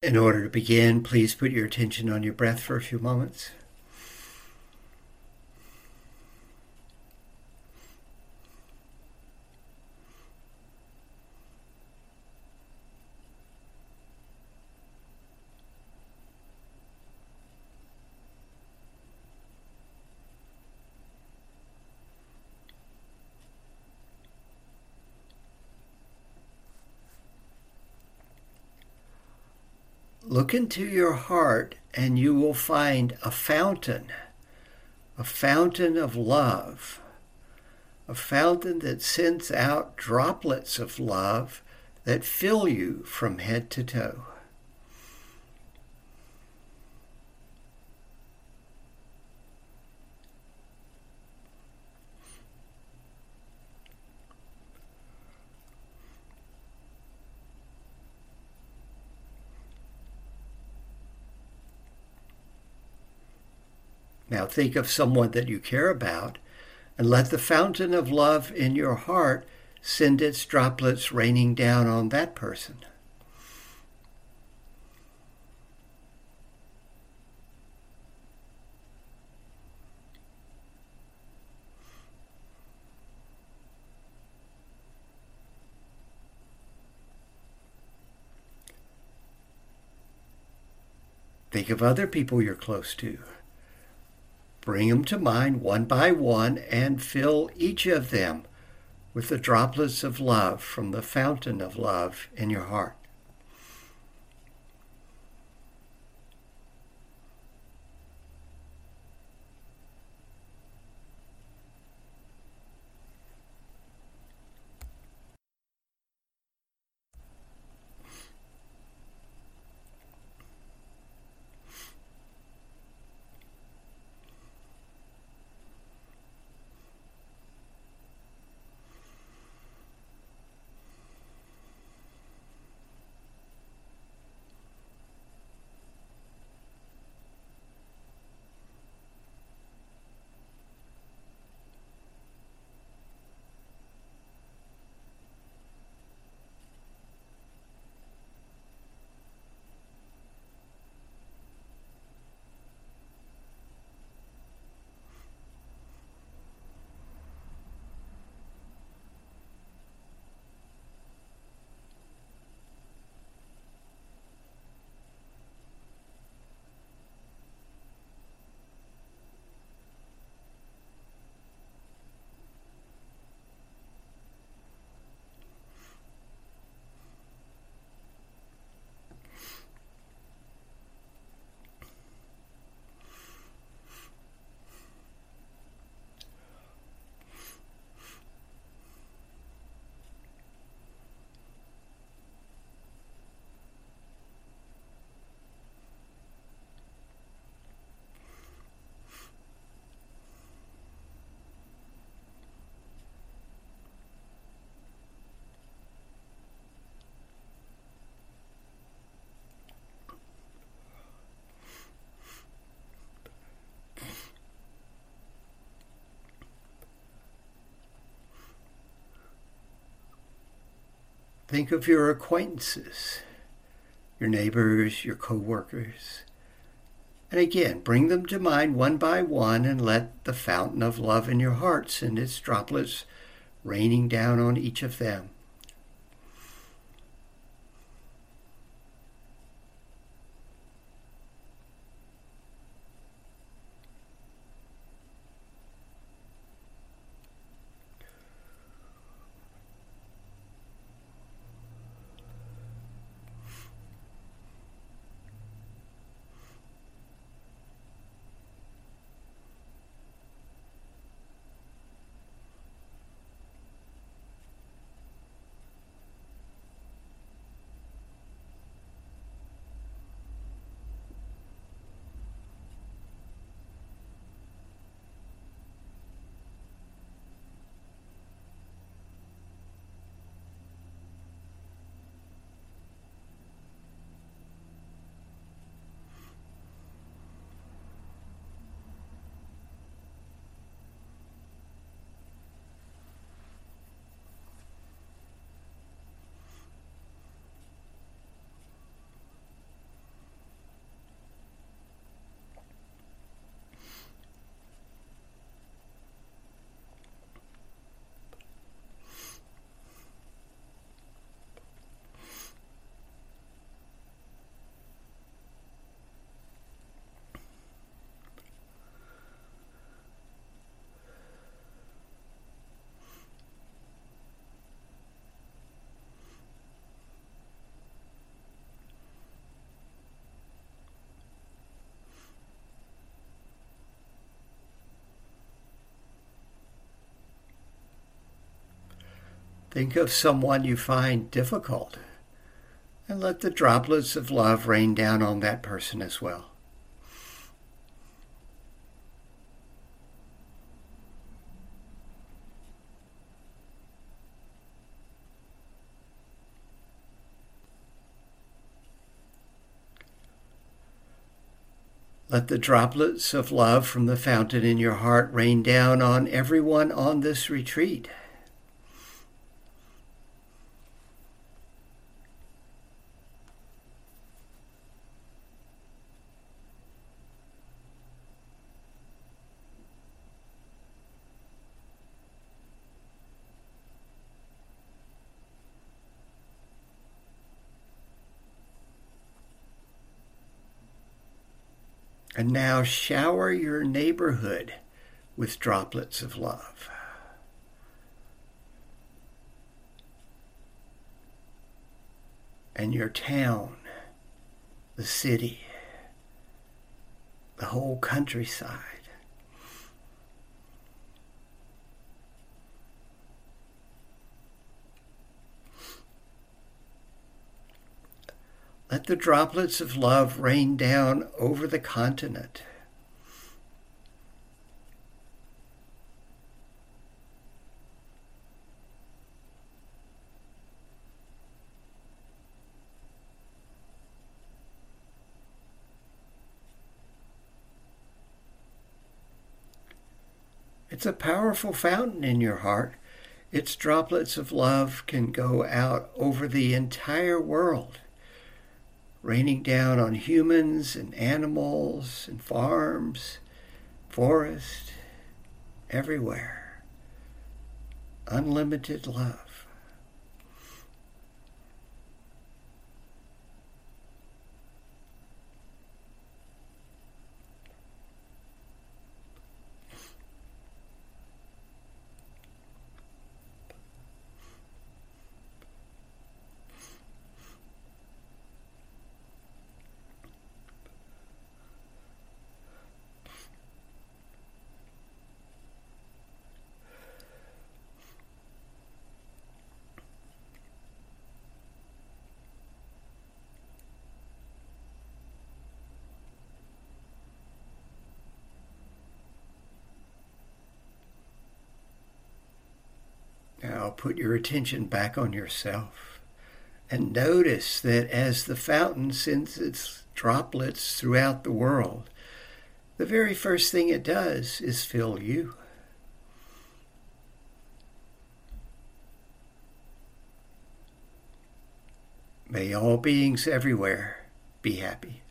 In order to begin, please put your attention on your breath for a few moments. Look into your heart and you will find a fountain, a fountain of love, a fountain that sends out droplets of love that fill you from head to toe. Now think of someone that you care about and let the fountain of love in your heart send its droplets raining down on that person. Think of other people you're close to. Bring them to mind one by one and fill each of them with the droplets of love from the fountain of love in your heart. Think of your acquaintances, your neighbors, your co-workers. And again, bring them to mind one by one and let the fountain of love in your heart send its droplets raining down on each of them. Think of someone you find difficult and let the droplets of love rain down on that person as well. Let the droplets of love from the fountain in your heart rain down on everyone on this retreat. And now shower your neighborhood with droplets of love. And your town, the city, the whole countryside. Let the droplets of love rain down over the continent. It's a powerful fountain in your heart. Its droplets of love can go out over the entire world raining down on humans and animals and farms, forest, everywhere. Unlimited love. Put your attention back on yourself and notice that as the fountain sends its droplets throughout the world, the very first thing it does is fill you. May all beings everywhere be happy.